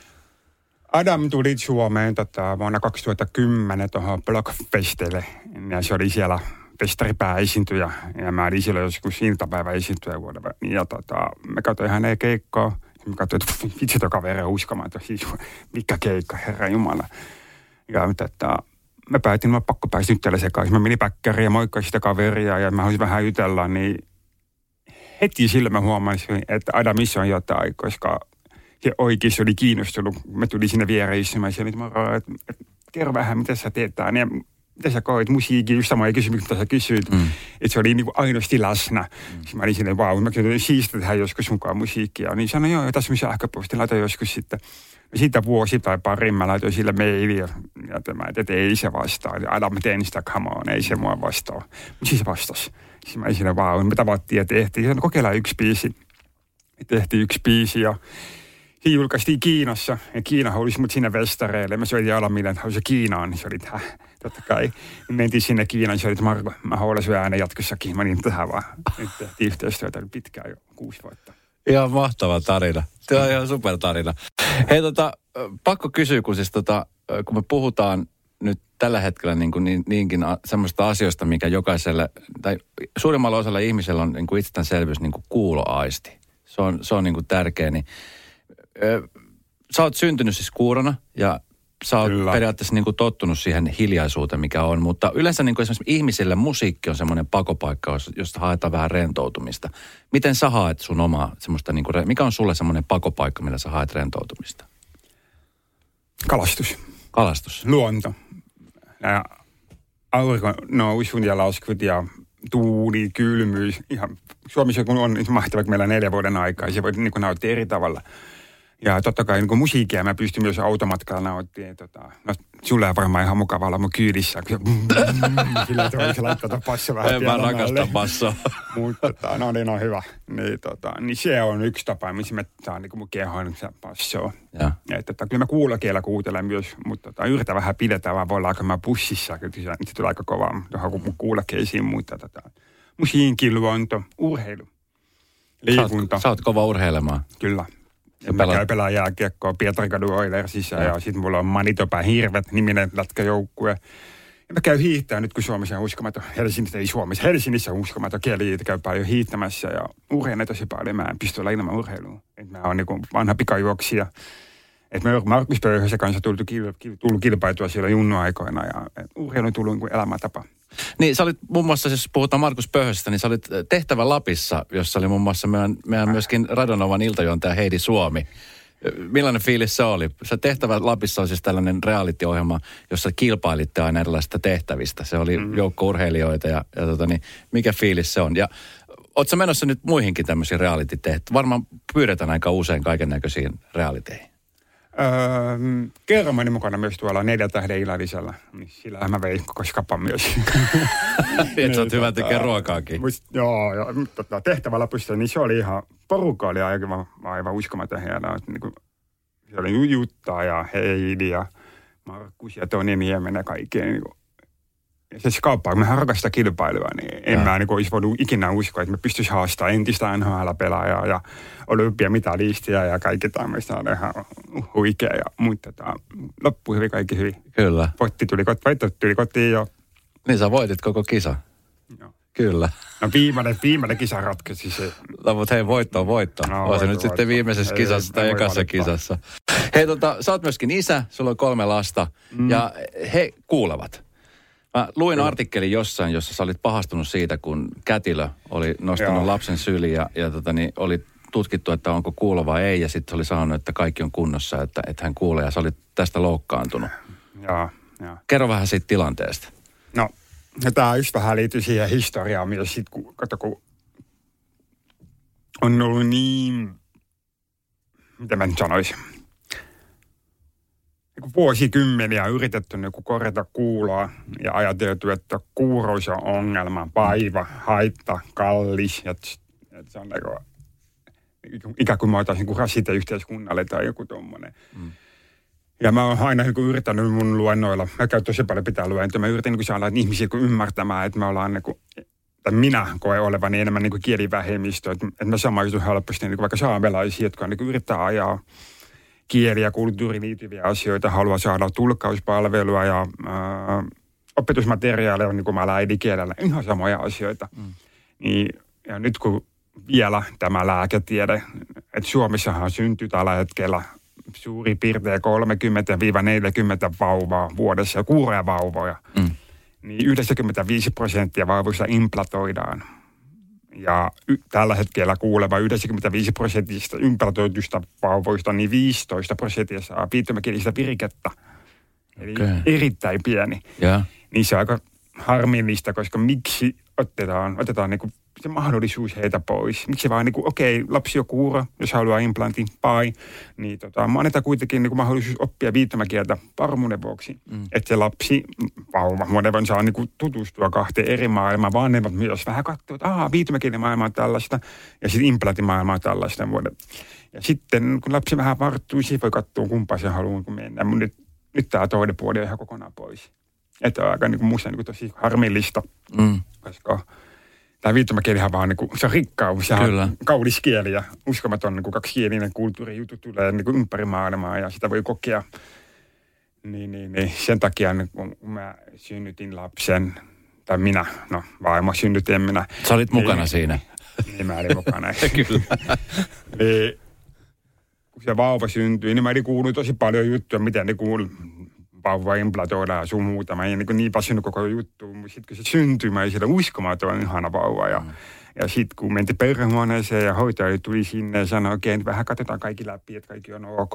Adam tuli Suomeen tota, vuonna 2010 tuohon Blockfestille ja se oli siellä festaripääesiintyjä ja mä olin silloin joskus iltapäiväesiintyjä vuodella. Ja tota, mä katsoin hänen keikkaa. Mä katsoin, että vitsi tuo kaveri on uskomaton. Siis mikä keikka, herra Jumala. Ja tota, mä päätin, että mä pakko päästä nyt sekaisin. Mä menin päkkäriin ja moikkasin sitä kaveria ja mä haluaisin vähän jutella, niin heti sillä mä huomasin, että Adamissa on jotain, koska se oikeasti oli kiinnostunut. Mä tulin sinne viereen istumaan ja että, että, että kerro vähän, mitä sä teet. Ja mitä sä koet musiikin, just samoja kysymyksiä, mitä sä kysyit. Mm. Että se oli niin kuin aidosti läsnä. Mm. Mä olin silleen, vau, mä kysyin, siistiä tehdä joskus mukaan musiikkia. Niin sanoin, joo, tässä on sähköposti, laita joskus sitten. Siitä vuosi tai pari mä laitoin sille mailia. Ja tämä, että ei se vastaa. Ja aina mä teen sitä, come on, ei se mua vastaa. Mutta siis vastasi. Siis mä olin silleen, vau, me tavattiin ja tehtiin. Sanoin, kokeillaan yksi biisi. Ja tehtiin yksi biisi ja se julkaistiin Kiinassa. Ja Kiina olisi mut sinne vestareille. Mä soitin Alamille, että se Kiinaan. Niin se oli tähän totta kai. Me mentiin sinne Kiinaan, se oli, että Marko, mä haluan sun äänen jatkossakin. Mä niin tähän vaan. Nyt tehtiin yhteistyötä pitkään jo, kuusi vuotta. Ihan mahtava tarina. Tämä on ihan super tarina. Hei tota, pakko kysyä, kun siis tota, kun me puhutaan nyt tällä hetkellä niin kuin niin, niinkin semmoista asioista, mikä jokaiselle, tai suurimmalla osalla ihmisellä on niin kuin itsestäänselvyys niin kuin kuuloaisti. Se on, se on niin kuin tärkeä. Niin, sä oot syntynyt siis kuurona ja sä oot Kyllä. periaatteessa niin kuin tottunut siihen hiljaisuuteen, mikä on. Mutta yleensä niin kuin esimerkiksi ihmisille musiikki on semmoinen pakopaikka, josta haetaan vähän rentoutumista. Miten sä haet sun omaa semmoista, niin kuin, mikä on sulle semmoinen pakopaikka, millä sä haet rentoutumista? Kalastus. Kalastus. Luonto. Ja aurinko nousun ja laskut ja tuuli, kylmyys. Ihan Suomessa kun on niin mahtavaa, kun meillä on neljä vuoden aikaa, se voi niin nauttia eri tavalla. Ja totta kai niin musiikkia mä pystyn myös automatkalla nauttimaan. Tota, no, sulle on varmaan ihan mukava olla mun kyydissä. Sillä se laittaa passo vähän En mä rakasta passoa. Mutta tota, no niin on hyvä. Niin, tota, niin se on yksi tapa, missä mä saan niin mun kehon passoa. Ja. Ja, tota, kyllä mä kuulokielä kuuntelen myös, mutta tota, yritän vähän pidetä, vaan voi olla aika mä pussissa. Kyllä se, se tulee aika kovaa tuohon mun kuulokeisiin, mutta tota, musiikki, luonto, urheilu, liikunta. Sä oot, sä oot kova urheilemaan. Kyllä. Ja mä käyn pelaa jääkiekkoa Pietarikadun Oilersissa ja, ja sitten mulla on Manitoba Hirvet niminen lätkäjoukkue. Ja mä käyn hiihtämään nyt, kun Suomessa on uskomaton, Helsingissä ei Suomessa, Helsingissä on uskomaton kieli, käy paljon hiihtämässä ja urheilen tosi paljon. Mä en pysty olla ilman urheilua. Et mä oon niin vanha pikajuoksija. Et me Markus Pöyhösen kanssa tullut, tullut kilpailtua siellä junnuaikoina ja urheilu on tullut niin elämäntapa. Niin sä olit muun muassa, jos puhutaan Markus Pöhöstä, niin sä olit tehtävä Lapissa, jossa oli muun muassa meidän, meidän myöskin Radonovan iltajuontaja Heidi Suomi. Millainen fiilis se oli? Se tehtävä Lapissa on siis tällainen reality-ohjelma, jossa kilpailitte aina erilaisista tehtävistä. Se oli mm. joukko urheilijoita ja, ja tota, niin, mikä fiilis se on? Ja ootko menossa nyt muihinkin tämmöisiin reality-tehtäviin? Varmaan pyydetään aika usein kaiken näköisiin realiteihin. Öö, kerran mä mukana myös tuolla neljä tähden illallisella. Niin sillä mä vein koko skapan myös. niin, että hyvä tekee ruokaakin. Muist, joo, joo tota, tehtävällä pystyä, niin se oli ihan, porukka oli aivan, aivan uskomaton hienoa. Niin kuin, se oli Jutta ja Heidi ja Markus ja Toni Niemen ja kaikkea. Niin kuin, kun me rakastaa kilpailua, niin en ja. mä niin olisi voinut ikinä uskoa, että me pystyisi haastamaan entistä NHL-pelaajaa ja olympiamitalisteja ja kaikki tämmöistä on ihan huikea. Ja, mutta tota, loppui hyvin, kaikki hyvin. Kyllä. Voitti tuli, voitto tuli kotiin jo. Niin sä voitit koko kisa. Joo. Kyllä. No viimeinen, viimeinen kisa ratkaisi se. No mutta hei, voitto on voitto. No, on se nyt voitto. sitten viimeisessä ei, kisassa tai ekassa kisassa. Hei tota, sä oot myöskin isä, sulla on kolme lasta mm. ja he kuulevat. Mä luin artikkelin jossain, jossa sä olit pahastunut siitä, kun kätilö oli nostanut Joo. lapsen syliin ja, ja tota, niin oli tutkittu, että onko kuulo vai ei. Ja sitten oli sanonut, että kaikki on kunnossa, että, että hän kuulee ja sä olit tästä loukkaantunut. Joo, joo. Kerro vähän siitä tilanteesta. No, ja tämä just vähän liittyy siihen historiaan, mitä sitten, kun, kato, kun on ollut niin, mitä mä nyt sanoisin, niin vuosikymmeniä yritetty niin kuin korjata kuuloa ja ajateltu, että kuurous on ongelma, vaiva, haitta, kallis. Että, että se on niin kuin, ikään kuin oltaisiin niin rasite yhteiskunnalle tai joku tuommoinen. Mm. Ja mä oon aina niin yrittänyt mun luennoilla, mä käyn tosi paljon pitää luentoja, mä yritän niin saada ihmisiä ymmärtämään, että me ollaan niin kuin, tai minä koen olevani enemmän niin kielivähemmistö, että, että mä samaistun helposti niin kuin vaikka saamelaisia, jotka niin yrittää ajaa kieli- ja kulttuuriin liittyviä asioita, haluaa saada tulkkauspalvelua ja ää, opetusmateriaaleja niin kuin mä äidinkielellä, ihan samoja asioita. Mm. Niin, ja nyt kun vielä tämä lääketiede, että Suomessahan syntyy tällä hetkellä suuri piirtein 30-40 vauvaa vuodessa, kuurea vauvoja, mm. niin 95 prosenttia vauvoista implantoidaan. Ja y- tällä hetkellä kuuleva 95 prosentista ympäritöitystä vauvoista, niin 15 prosenttia saa viittomakielistä virikettä. Eli Okei. erittäin pieni. Ja. Niin se on aika harmillista, koska miksi otetaan, otetaan niinku se mahdollisuus heitä pois. Miksi vaan niinku, okei, lapsi on kuuro, jos haluaa implantin, pai. Niin tota, annetaan kuitenkin niinku mahdollisuus oppia viittomakieltä varmuuden vuoksi. Mm. Että se lapsi, vauva, whatever, saa niinku tutustua kahteen eri maailmaan. Vanhemmat myös vähän katsoo, että aah, viittomakielen maailma on tällaista ja sitten implantin maailma on tällaista. Ja sitten kun lapsi vähän varttuu, siis voi katsoa kumpaa se haluaa, kun mennään. Mutta nyt, nyt tämä toinen puoli on ihan kokonaan pois. Että on aika niin kuin, musta niin kuin, tosi harmillista, Mm. Koska tämä viittomakielihän vaan niin kuin, se on rikkaus, Kyllä. on kaunis kieli ja uskomaton niin kuin kaksikielinen kulttuurijuttu tulee niin kuin ympäri maailmaa ja sitä voi kokea. Niin, niin, niin. sen takia niin kun mä synnytin lapsen, tai minä, no vaimo synnytin minä. Sä olit mukana niin, siinä. Niin mä olin mukana. Kyllä. niin, kun se vauva syntyi, niin mä olin kuullut tosi paljon juttuja, miten ne kuul vauva implantoidaan ja sun muuta. Mä en niin, niin väsynyt koko juttu. Mutta sitten kun se syntyi, mä olin siellä uskomaton ihana vauva. Ja, mm. ja sitten kun mentiin perhehuoneeseen ja hoitaja tuli sinne ja sanoi, okei, okay, vähän katsotaan kaikki läpi, että kaikki on ok.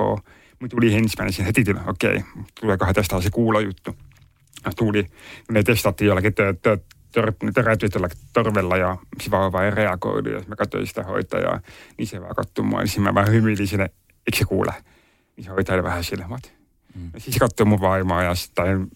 Mutta tuli ensimmäinen heti, okei, okay, tuleekohan tästä se kuulojuttu. Ja tuli, ne testattiin jollakin tö- tö- tör- terätyisellä torvella ja se vauva ei reagoidu. Ja mä katsoin sitä hoitajaa, niin se vaan katsoi mua. Niin mä vähän hymyilin sinne, eikö se kuule? Niin se hoitaja vähän what? Mm. Katsoi mun vaimaa ja sitten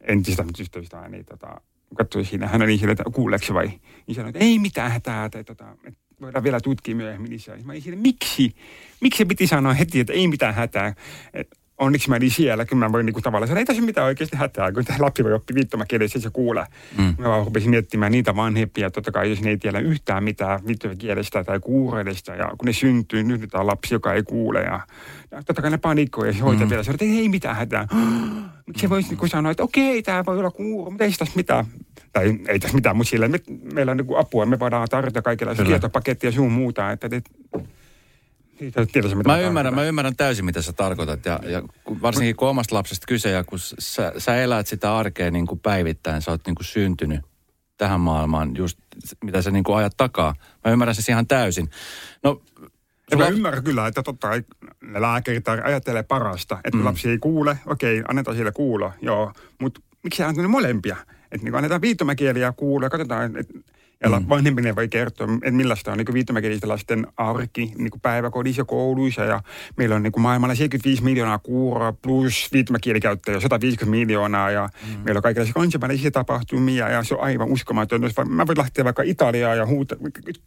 entistä ystävistä, niin tota, katsoi siinä, hän oli sille, että kuuleeko se vai? Niin sanoi, että ei mitään hätää, että, tota, että voidaan vielä tutkia myöhemmin lisää. Mä olin sille, miksi? Miksi piti sanoa heti, että ei mitään hätää? Et onneksi mä olin siellä, kun mä voin niinku tavallaan sanoa, ei tässä mitään oikeasti hätää, kun tämä lapsi voi oppia viittomakielessä, se kuulee. Mm. Mä vaan rupesin miettimään niitä vanhempia, totta kai jos ne ei tiedä yhtään mitään viittomakielestä tai kuureudesta, ja kun ne syntyy, nyt on lapsi, joka ei kuule, ja, ja totta kai ne panikkoi, ja se hoitaja mm. vielä että ei mitään hätää. Miksi se voisi niinku sanoa, että okei, tämä voi olla kuuro, mutta ei tässä mitään. Tai ei tässä mitään, mutta sillä me, meillä on niinku apua, me voidaan tarjota kaikenlaisia tietopakettia ja sun muuta, että, että siitä ei tiedä se, mitä Mä ymmärrän, mä ymmärrän täysin, mitä sä tarkoitat. Ja, ja varsinkin kun omasta lapsesta kyse ja kun sä, sä elät sitä arkea niin kuin päivittäin, sä oot niin kuin syntynyt tähän maailmaan, just mitä sä niin kuin ajat takaa. Mä ymmärrän se ihan täysin. No, sulla- mä ymmärrän kyllä, että totta kai ne lääkärit ajattelee parasta, että mm. lapsi ei kuule, okei, annetaan sille kuulo, joo, mutta miksi annetaan ne molempia? Että niin annetaan viittomakieliä ja katsotaan, että ja mm. vanhempinen voi kertoa, että millaista on niin viittomakielisten lasten arki niin päiväkodissa ja kouluissa. Ja meillä on niin maailmalla 75 miljoonaa kuuroa plus viittomakielikäyttäjä 150 miljoonaa. Ja mm. meillä on kaikenlaisia kansainvälisiä tapahtumia ja se on aivan uskomaton. Jos Mä voin lähteä vaikka Italiaan ja huuta,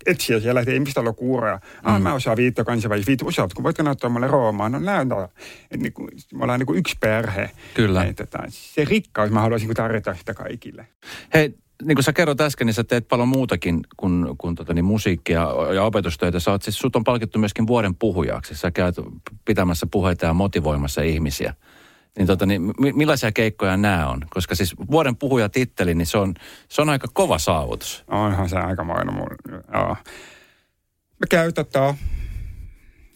etsiä siellä, että ei mistä ole kuuroja. Ah, mm. mä osaan viitto kansainvälistä. Viitto, osaatko? Voitko näyttää mulle Roomaan? No näytä. Et niin kuin, me ollaan niin kuin yksi perhe. Kyllä. Et, että se rikkaus, mä haluaisin niin kuin tarjota sitä kaikille. Hei, niin kuin sä kerrot äsken, niin sä teet paljon muutakin kuin, kuin tota, niin musiikkia ja opetustöitä. Sä oot, siis, sut on palkittu myöskin vuoden puhujaksi. Sä käyt pitämässä puheita ja motivoimassa ihmisiä. Niin, tota, niin mi- millaisia keikkoja nämä on? Koska siis vuoden puhujatitteli, niin se on, se on aika kova saavutus. Onhan se aikamoinen mun, joo. Mä käyn tota,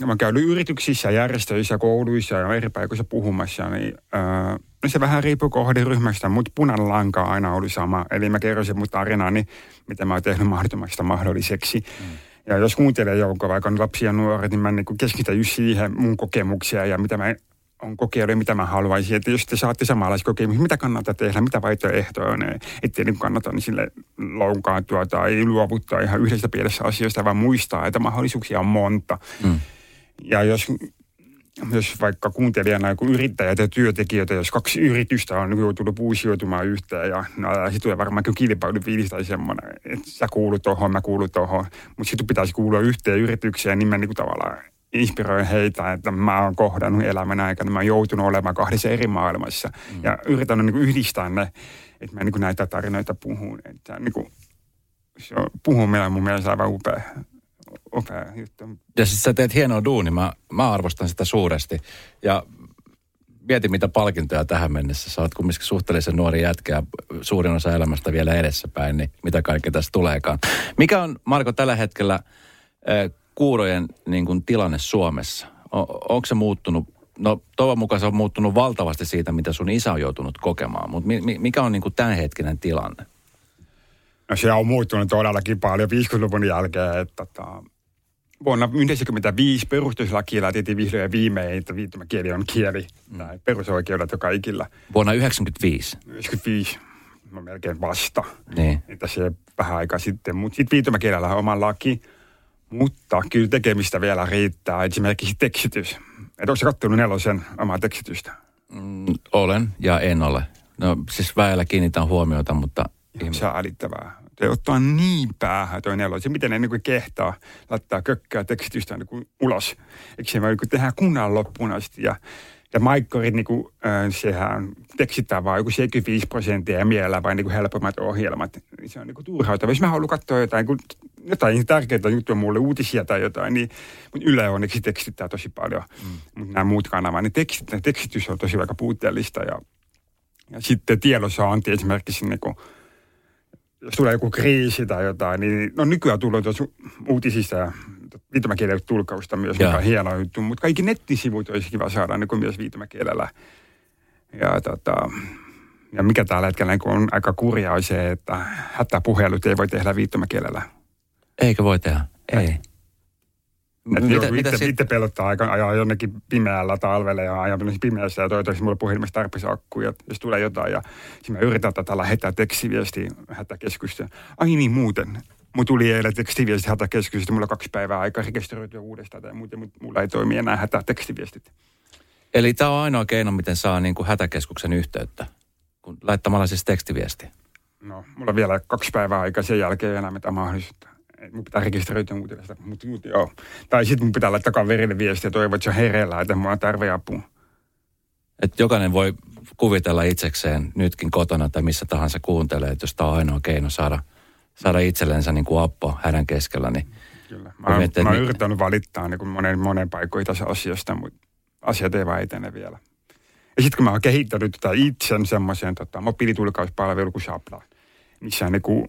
mä käyn yrityksissä, järjestöissä, kouluissa ja eri paikoissa puhumassa, niin äh, no se vähän riippuu kohderyhmästä, mutta punainen lanka aina ollut sama. Eli mä kerron sen mun tarinani, mitä mä oon tehnyt mahdottomasta mahdolliseksi. Mm. Ja jos kuuntelee joukkoa, vaikka on lapsia ja nuoret, niin mä niin keskitän just siihen mun kokemuksia ja mitä mä on kokeillut ja mitä mä haluaisin. Että jos te saatte samanlaisia kokemuksia, mitä kannattaa tehdä, mitä vaihtoehtoja on, ettei niin kannata niin sille loukkaantua tai luovuttaa ihan yhdestä pienessä asioista, vaan muistaa, että mahdollisuuksia on monta. Mm. Ja jos, jos vaikka kuuntelijana joku yrittäjät ja työntekijöitä, jos kaksi yritystä on joutunut uusiutumaan yhteen ja no, se tulee varmaan kyllä kilpailufiilis tai semmoinen, että sä kuulut tohon, mä kuulun tohon, mutta sitten pitäisi kuulua yhteen yritykseen, niin mä niin kuin tavallaan inspiroin heitä, että mä oon kohdannut elämän aikana, mä oon joutunut olemaan kahdessa eri maailmassa mm. ja yritän niin kuin yhdistää ne, että mä niin kuin näitä tarinoita puhun. Että niin kuin, se on, puhuminen on mun mielestä aivan upea, juttu. Ja siis sä teet hienoa duuni, mä, mä arvostan sitä suuresti. Ja mieti mitä palkintoja tähän mennessä. Sä oot kumminkin suhteellisen nuori jätkä suurin osa elämästä vielä edessäpäin, niin mitä kaikkea tästä tuleekaan. Mikä on, Marko, tällä hetkellä äh, kuurojen niin kuin, tilanne Suomessa? O, onko se muuttunut? No toivon mukaan se on muuttunut valtavasti siitä, mitä sun isä on joutunut kokemaan. Mutta mi, mikä on niin kuin, tämänhetkinen tilanne? No se on muuttunut todellakin paljon 50-luvun jälkeen. Että, tota, vuonna 1995 perustuslaki laitettiin vihdoin ja viimein, että viittomakieli on kieli, mm. tai perusoikeudet jo kaikilla. Vuonna 1995? 95, no melkein vasta. Niin. Että se vähän aikaa sitten. Mutta sitten viittomakielellä on oma laki, mutta kyllä tekemistä vielä riittää. Esimerkiksi tekstitys. Et onko katsonut nelosen omaa tekstitystä? Mm, olen ja en ole. No siis väellä kiinnitän huomiota, mutta... Säälittävää. Se ottaa niin päähän toi nelosen. Miten ne niin kehtaa laittaa kökkää tekstitystä niin ulos. Eikö se voi niin tehdä kunnan loppuun asti. Ja ja maikkarit, niin kuin, äh, sehän tekstittää vain joku 75 prosenttia ja mielellä vain niin kuin helpommat ohjelmat. Se on niin kuin turhauttava. Jos mä haluan katsoa jotain, kun jotain tärkeitä juttuja mulle, uutisia tai jotain, niin mutta Yle onneksi tekstittää tosi paljon. Mm. Mutta nämä muut kanavat, niin tekstit, tekstitys on tosi aika puutteellista. Ja, ja sitten tiedonsaanti esimerkiksi niin kuin, jos tulee joku kriisi tai jotain, niin no nykyään tulee tuossa uutisissa ja viittomakielen tulkausta myös, mikä on hieno juttu. Mutta kaikki nettisivut olisi kiva saada niin kuin myös viittomakielellä. Ja, tota, ja mikä tällä hetkellä niin on aika kurjaa on se, että hätäpuhelut ei voi tehdä viittomakielellä. Eikö voi tehdä? Ei. Mitä, mitä, mitä itse, sit... itse pelottaa aika ajaa jonnekin pimeällä talvelle ja ajan pimeässä ja toivottavasti mulla puhelimessa tarpeeksi akkuja, jos tulee jotain. Ja sitten mä yritän tätä lähettää tekstiviestiä hätäkeskusta. Ai niin muuten, Mulla tuli eilen tekstiviestit hätäkeskuksesta, mulla kaksi päivää aikaa rekisteröityä uudestaan tai muuten, mutta mulla ei toimi enää hätätekstiviestit. Eli tämä on ainoa keino, miten saa niin kuin hätäkeskuksen yhteyttä, kun laittamalla siis tekstiviesti. No, mulla on vielä kaksi päivää aikaa sen jälkeen ei enää mitään mahdollisuutta. Mun pitää rekisteröityä muuten mutta, mutta joo. Tai sitten mun pitää laittaa kaverille viestiä ja toivon, että se on hereillä, että mulla tarvii apua. Et jokainen voi kuvitella itsekseen nytkin kotona tai missä tahansa kuuntelee, että jos tämä on ainoa keino saada – saada itsellensä niin kuin appo hädän keskellä. Niin Kyllä. Mä, mä, miettii, mä oon yrittänyt valittaa niin kuin monen, monen paikoin tässä asiasta, mutta asiat ei vaan etene vielä. Ja sitten kun mä oon kehittänyt tota itsen semmoiseen tota, mobiilitulkauspalveluun kuin Shabla, missä niin kuin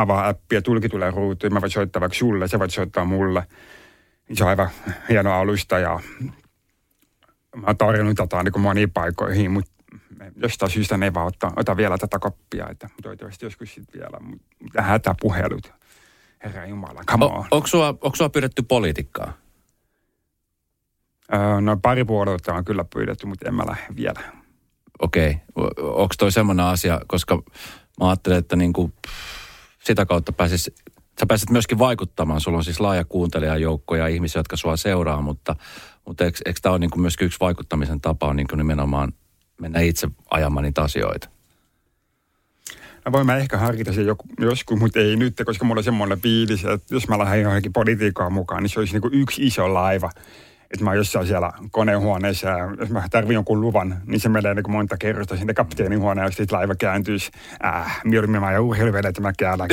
avaa appi ja tulki tulee ruutuun. Mä voin soittaa vaikka sulle, sä voit soittaa mulle. Se on aivan hieno alusta ja mä oon tarjonnut tätä niin kuin moniin paikoihin, mutta jostain syystä ne ei vaan ota, ota vielä tätä koppia, että toivottavasti joskus sitten vielä, mutta hätäpuhelut, herra Jumala, come on. O, onko, sua, onko sua pyydetty politiikkaa? Öö, no pari puoluetta on kyllä pyydetty, mutta en mä lähde vielä. Okei, okay. onko toi semmoinen asia, koska mä ajattelen, että niinku, sitä kautta pääsis, sä pääset myöskin vaikuttamaan. Sulla on siis laaja kuuntelijajoukko ja ihmisiä, jotka sua seuraa, mutta, mutta eikö, eikö tämä ole niinku myöskin yksi vaikuttamisen tapa on niinku nimenomaan mennä itse ajamaan niitä asioita? No voin mä ehkä harkita sen joskus, mutta ei nyt, koska mulla on semmoinen fiilis, että jos mä lähden johonkin politiikkaan mukaan, niin se olisi niin kuin yksi iso laiva että mä oon jossain siellä konehuoneessa ja jos mä tarvin jonkun luvan, niin se menee niin monta kerrosta sinne kapteenin huoneen ja sitten laiva kääntyisi. Äh, mieluummin ja urheiluvedet mä käydään.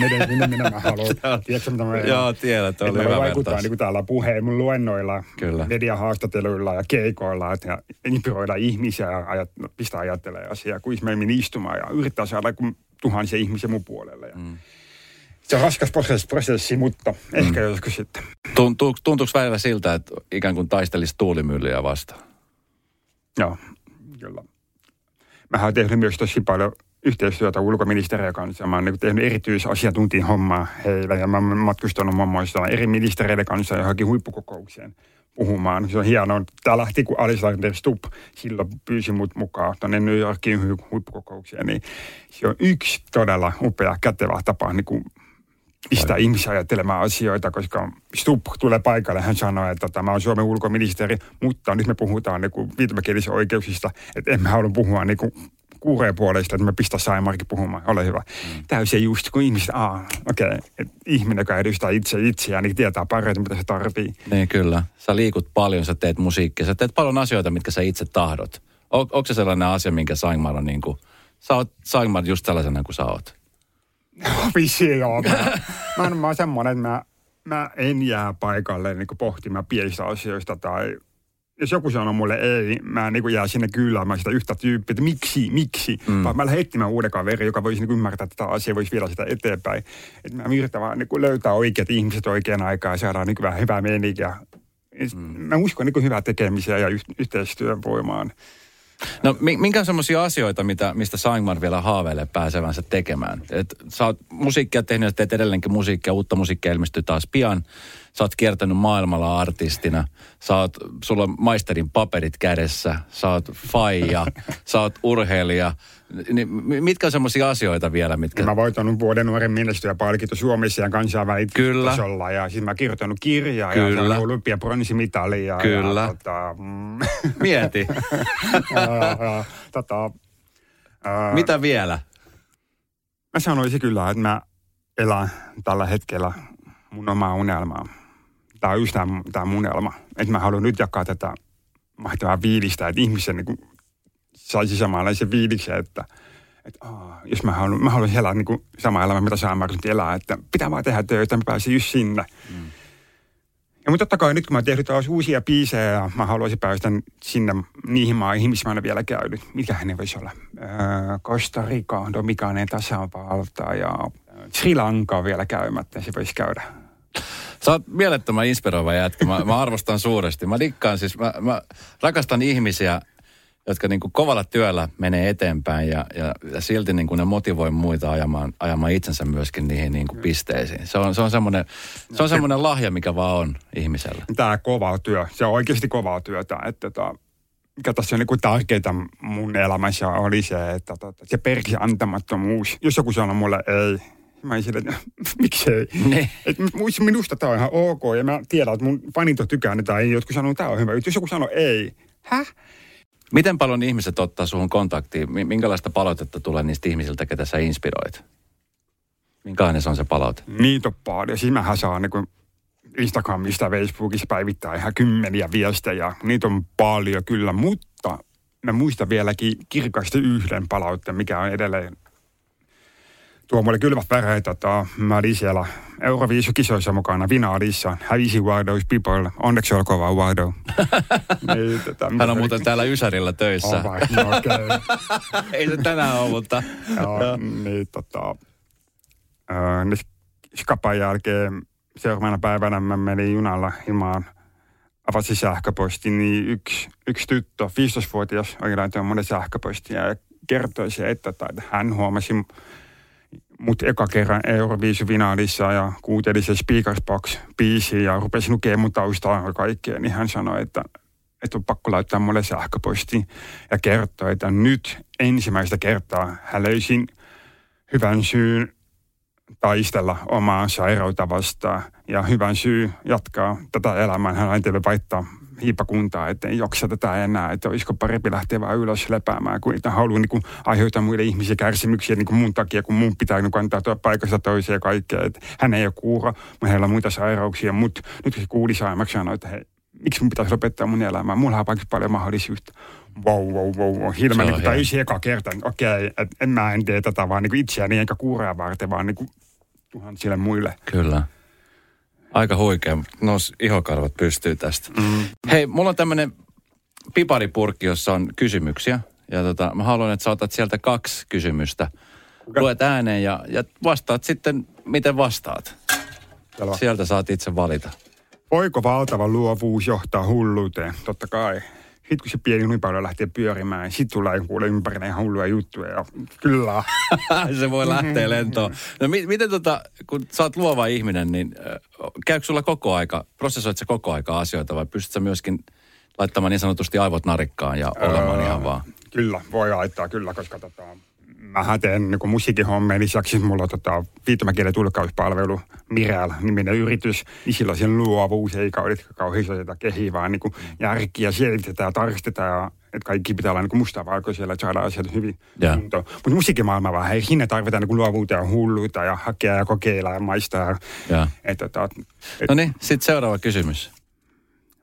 Menen sinne, minä mä haluan. Tiedätkö, mitä mä Joo, tiedän, että oli hyvä vaikuttaa niin täällä puheen mun luennoilla, Kyllä. mediahaastatteluilla ja keikoilla, että inspiroida ihmisiä ja ajat, pistää ajattelemaan asiaa, kuin me istumaan ja yrittää saada tuhansia ihmisiä mun puolelle. Ja mm se on raskas prosessi, prosessi mutta ehkä mm. joskus sitten. Tuntuu, tuntuuko välillä siltä, että ikään kuin taistelisi tuulimyllyjä vastaan? Joo, kyllä. Mä oon tehnyt myös tosi paljon yhteistyötä ulkoministeriön kanssa. Mä oon niin tehnyt erityisasiantuntijan hommaa heille ja mä oon matkustanut muun muassa eri ministereiden kanssa johonkin huippukokoukseen puhumaan. Se on hienoa. Tämä lähti, kun Alexander Stubb silloin pyysi mut mukaan tuonne New Yorkin huippukokoukseen. Niin se on yksi todella upea, kätevä tapa niin kuin pistää Vai. ihmisiä ajattelemaan asioita, koska Stubb tulee paikalle. Hän sanoi, että tämä on Suomen ulkoministeri, mutta nyt me puhutaan niin viittomakielisistä oikeuksista, että emme halua puhua niin kuin kuureen puolesta, että me pistä Saimarkin puhumaan, ole hyvä. Mm. Täysin just, kun ihmiset, aa, okei, okay, ihminen, joka edustaa itse itseään, niin tietää paremmin, mitä se tarvii. Niin kyllä. Sä liikut paljon, sä teet musiikkia, sä teet paljon asioita, mitkä sä itse tahdot. O, onko se sellainen asia, minkä Saimar on niin kuin, sä oot Saimar just sellaisena kuin sä oot? Vissi joo. Mä, mä, mä oon semmoinen, että mä, mä en jää paikalle niin pohtimaan pienistä asioista tai jos joku sanoo mulle ei, mä niin kuin jää sinne kyläämään sitä yhtä tyyppiä, että miksi, miksi. Mm. Vaan mä lähden etsimään uuden kaverin, joka voisi niin ymmärtää tätä asiaa, voisi viedä sitä eteenpäin. Että mä yritän vaan niin löytää oikeat ihmiset oikeaan aikaan ja saadaan niin vähän hyvää meininkiä. Mm. Mä uskon niin hyvää tekemiseen ja yhteistyön voimaan. No minkä on semmoisia asioita, mitä, mistä Sangmar vielä haaveilee pääsevänsä tekemään? Et sä oot musiikkia tehnyt ja teet edelleenkin musiikkia, uutta musiikkia ilmestyy taas pian. Sä oot kiertänyt maailmalla artistina. Sä oot, sulla on maisterin paperit kädessä. Sä oot faija. sä oot urheilija. Niin, mitkä on semmoisia asioita vielä, mitkä... Mä voitanut vuoden nuoren menestyjäpalkinto Suomessa ja kansainvälisellä tasolla. Ja siis mä kirjoittanut kirjaa Kyllä. ja olympiapronssimitali. Ja, Kyllä. Ja, tota, mm. Mieti. ja, ja, tota, ää, Mitä vielä? Mä sanoisin kyllä, että mä elän tällä hetkellä mun omaa unelmaa. Tämä on just tämä, tämä mun unelma. Että mä haluan nyt jakaa tätä mahtavaa viilistä, että ihmisen niin kuin, saisi samanlaisen fiiliksen, että, että aa, jos mä haluan, mä haluan elää niin kuin sama elämä, mitä saa nyt elää, että pitää vaan tehdä töitä, mä pääsin just sinne. Mm. Ja mutta totta kai nyt kun mä oon tehnyt taas uusia biisejä ja mä haluaisin päästä sinne niihin maihin, missä mä en vielä käynyt. Mikä ne voisi olla? Öö, Costa Rica, Domikanen tasavalta ja Sri Lanka on vielä käymättä, se voisi käydä. Sä oot mielettömän inspiroiva jätkä. Mä, mä arvostan suuresti. Mä dikkaan siis, mä, mä rakastan ihmisiä, jotka niin kuin kovalla työllä menee eteenpäin ja, ja, ja silti niin kuin ne motivoi muita ajamaan, ajamaan itsensä myöskin niihin niin kuin pisteisiin. Se on, se on semmoinen se on semmoinen lahja, mikä vaan on ihmisellä. Tämä kova työ, se on oikeasti kovaa työtä. Että tota, mikä tässä on niin tärkeintä mun elämässä oli se, että tota, se persi antamattomuus. Jos joku sanoo mulle ei, Mä en sille, miksei. Ne. Et minusta tämä on ihan ok ja mä tiedän, että mun fanit on tykännyt tai jotkut sanoo, että tämä on hyvä. Jos joku sanoo ei, häh? Miten paljon ihmiset ottaa suhun kontaktiin? Minkälaista palautetta tulee niistä ihmisiltä, ketä sä inspiroit? Minkälainen se on se palaute? Niitä on paljon. Siis mähän saan niin Instagramista Facebookissa päivittää ihan kymmeniä viestejä. Niitä on paljon kyllä, mutta mä muistan vieläkin kirkasti yhden palautteen, mikä on edelleen tuo mulle kylmät väreet, tota, mä olin siellä Euroviisukisoissa mukana Vinaalissa. Hävisi Wardo's People. Onneksi olkoon vaan Wardo. niin, tota, Hän on muuten täällä Ysärillä töissä. Oh, vai, no, okay. Ei se tänään ole, mutta... Joo, niin tota... Äh, niin skapan jälkeen seuraavana päivänä mä menin junalla himaan avasin sähköposti, niin yksi, yksi tyttö, 15-vuotias, oli laittanut monen sähköpostia ja kertoi se, että, että hän huomasi mut eka kerran Euroviisufinaalissa ja kuuntelin se Speakers Box biisi ja rupesin lukemaan mun taustaa ja kaikkea, niin hän sanoi, että, että on pakko laittaa mulle sähköposti ja kertoi, että nyt ensimmäistä kertaa hän löysin hyvän syyn taistella omaa sairautta vastaan ja hyvän syy jatkaa tätä elämää. Hän ajattelee vaihtaa hiipakuntaa, että ei jaksa tätä enää, että olisiko parempi lähteä vaan ylös lepäämään, kuin että haluaa niin kuin, aiheuttaa muille ihmisiä kärsimyksiä niin kuin mun takia, kun mun pitää niin kuin, antaa tuo paikasta toiseen ja kaikkea. Että hän ei ole kuura, mutta hänellä on muita sairauksia, mutta nyt kun se kuuli saamaksi sanoi, että hei, miksi mun pitäisi lopettaa mun elämää? Mulla on vaikka paljon mahdollisuutta. Wow, wow, wow, wow. Hilma, niin yksi eka kerta, okei, okay, en mä en tee tätä vaan niin itseäni eikä kuuraa varten, vaan niin kuin tuhansille muille. Kyllä. Aika huikea. Nos ihokarvat pystyy tästä. Mm. Hei, mulla on tämmönen piparipurkki, jossa on kysymyksiä. Ja tota, mä haluan, että sä otat sieltä kaksi kysymystä. Okay. Luet ääneen ja, ja vastaat sitten, miten vastaat. Selvä. Sieltä saat itse valita. Voiko valtava luovuus johtaa hulluuteen? Totta kai. Sitten kun se pieni lumipallo lähtee pyörimään, niin sitten tulee kuule ympärillä ihan hulluja juttuja. Ja kyllä. se voi lähteä lentoon. No mi- miten tota, kun sä oot luova ihminen, niin äh, käykö sulla koko aika, prosessoit sä koko aika asioita vai pystyt sä myöskin laittamaan niin sanotusti aivot narikkaan ja olemaan öö, ihan vaan? Kyllä, voi laittaa kyllä, koska tota, mä teen niin musiikkihommeen lisäksi mulla on tota, viittomakielen tulkkauspalvelu Mirel niminen yritys, niin silloin sen luovuus ei kauheasti kauheasti kehiä, vaan niin järkiä selitetään ja tarkistetaan ja että kaikki pitää olla niin mustavalkoisella, että saadaan asiat hyvin yeah. Mutta musiikkimaailma vaan, hei, sinne tarvitaan niin luovuutta ja hulluutta ja hakea ja kokeilla ja maistaa. Yeah. Et, et, et, no niin, sitten seuraava kysymys.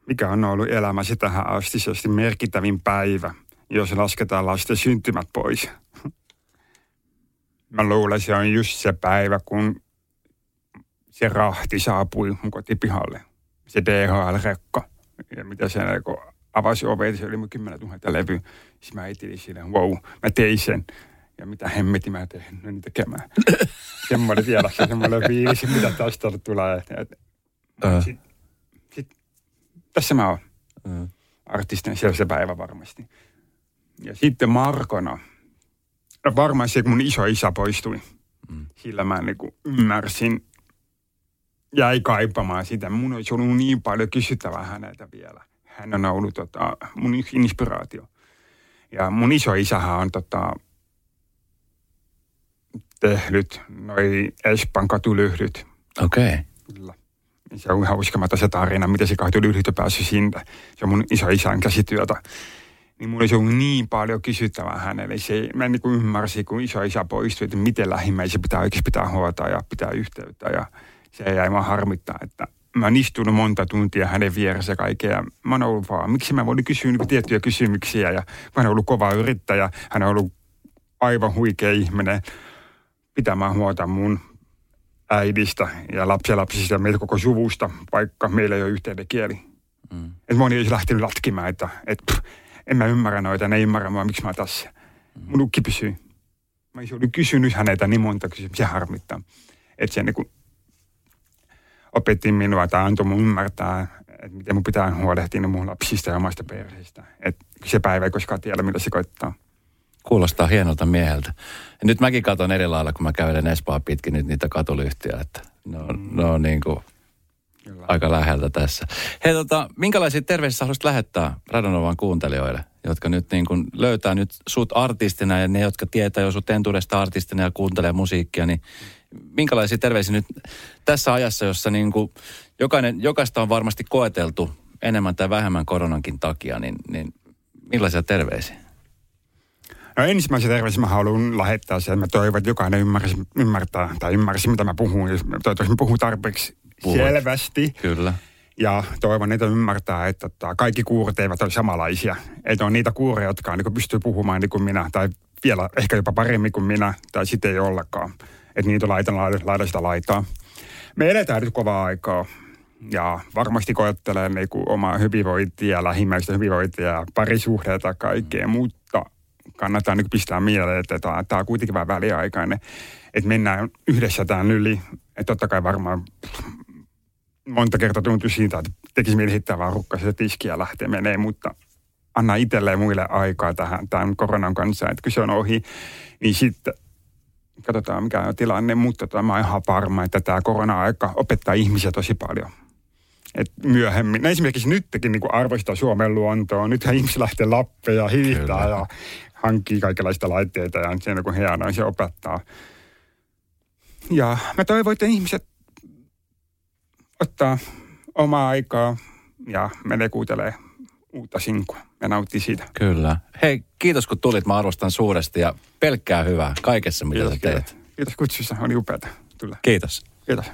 Mikä on ollut elämäsi tähän astisesti merkittävin päivä, jos lasketaan lasten syntymät pois? Mä luulen, se on just se päivä, kun se rahti saapui mun kotipihalle. Se DHL-rekka. Ja mitä se kun avasi ovet, se oli mun 10 000 levy. Siis mä etin sille, wow, mä tein sen. Ja mitä hemmetin mä tein niin tekemään. semmoinen se semmoinen viisi, mitä tästä tulee. Et, uh. sit, sit, tässä mä oon. Uh. Artistin, on se päivä varmasti. Ja sitten Markona, varmaan se, kun mun iso isä poistui, mm. sillä mä niin kuin ymmärsin, jäi kaipamaan sitä. Mun olisi ollut niin paljon kysyttävää häneltä vielä. Hän on ollut tota, mun inspiraatio. Ja mun iso isähän on tota, tehnyt noi Espan katulyhdyt. Okei. Okay. Kyllä. Se on ihan uskomaton se tarina, miten se katulyhdyt on päässyt sinne. Se on mun iso isän käsityötä. Niin mulla olisi ollut niin paljon kysyttävää hänelle. Se, mä en niin ymmärsin, kun iso isä poistui, että miten lähimmäisiä pitää oikeasti pitää huolta ja pitää yhteyttä. Ja se jäi vaan harmittaa, että mä oon istunut monta tuntia hänen vieressä kaikkea. Mä oon ollut vaan, miksi mä voin kysyä niin tiettyjä kysymyksiä. Ja mä oon ollut kova yrittäjä. Hän on ollut aivan huikea ihminen pitämään huolta mun äidistä ja lapsilapsista ja meitä koko suvusta, vaikka meillä ei ole yhteinen kieli. Mm. Että moni ei lähtenyt latkimaan, että, että pff, en mä ymmärrä noita, ne ei ymmärrä mua, miksi mä tässä. Mm. Mun ukki pysyy. Mä olisin kysynyt häneltä niin monta kysymyksiä, harmittaa. Että se niin opetti minua tai antoi mun ymmärtää, että miten mun pitää huolehtia mun lapsista ja omasta perheestä. Että se päivä ei koskaan tiedä, mitä se koittaa. Kuulostaa hienolta mieheltä. Ja nyt mäkin katson eri lailla, kun mä kävelen Espaa pitkin nyt niitä katulyhtiä, että ne on, mm. ne on niin kuin aika läheltä tässä. Hei tota, minkälaisia terveisiä haluaisit lähettää Radonovan kuuntelijoille, jotka nyt niin kuin löytää nyt sut artistina ja ne, jotka tietää jo sut entuudesta artistina ja kuuntelee musiikkia, niin minkälaisia terveisiä nyt tässä ajassa, jossa niin kuin jokainen, jokaista on varmasti koeteltu enemmän tai vähemmän koronankin takia, niin, niin millaisia terveisiä? No ensimmäisen terveisiä mä haluan lähettää sen, mä toivon, että jokainen ymmärsi, ymmärtää tai ymmärsi, mitä mä puhun. Toivottavasti mä puhun tarpeeksi Puhut. selvästi. Kyllä. Ja toivon, että ymmärtää, että, että kaikki kuuret eivät ole samanlaisia. Että on niitä kuureja, jotka niin pystyy puhumaan niin kuin minä, tai vielä ehkä jopa paremmin kuin minä, tai sitten ei ollakaan. Että niitä laitan laidasta laitaa. Me eletään nyt kovaa aikaa ja varmasti koettelee niin kuin omaa hyvinvointia, lähimmäistä hyvinvointia ja parisuhteita kaikkea, mutta kannattaa niin pistää mieleen, että tämä, tämä on kuitenkin vähän väliaikainen, että mennään yhdessä tämän yli. Että totta kai varmaan monta kertaa tuntui siitä, että tekisi mieli hittää vaan rukkaisen tiskiä ja lähtee menee, mutta anna itselleen muille aikaa tähän tämän koronan kanssa, että kun se on ohi, niin sitten katsotaan mikä on tilanne, mutta tota, mä oon ihan varma, että tämä korona-aika opettaa ihmisiä tosi paljon. Et myöhemmin, no esimerkiksi nytkin niin arvostaa Suomen luontoa. Nythän ihmiset lähtee lappeja ja hiihtää ja hankkii kaikenlaista laitteita ja se on hienoa, se opettaa. Ja mä toivon, että ihmiset ottaa omaa aikaa ja menee kuuntelee uutta sinkua ja nauttii siitä. Kyllä. Hei, kiitos kun tulit. Mä arvostan suuresti ja pelkkää hyvää kaikessa, mitä kiitos, sä teet. Kiitos kutsussa. Oli upeata. Tulla. Kiitos. Kiitos.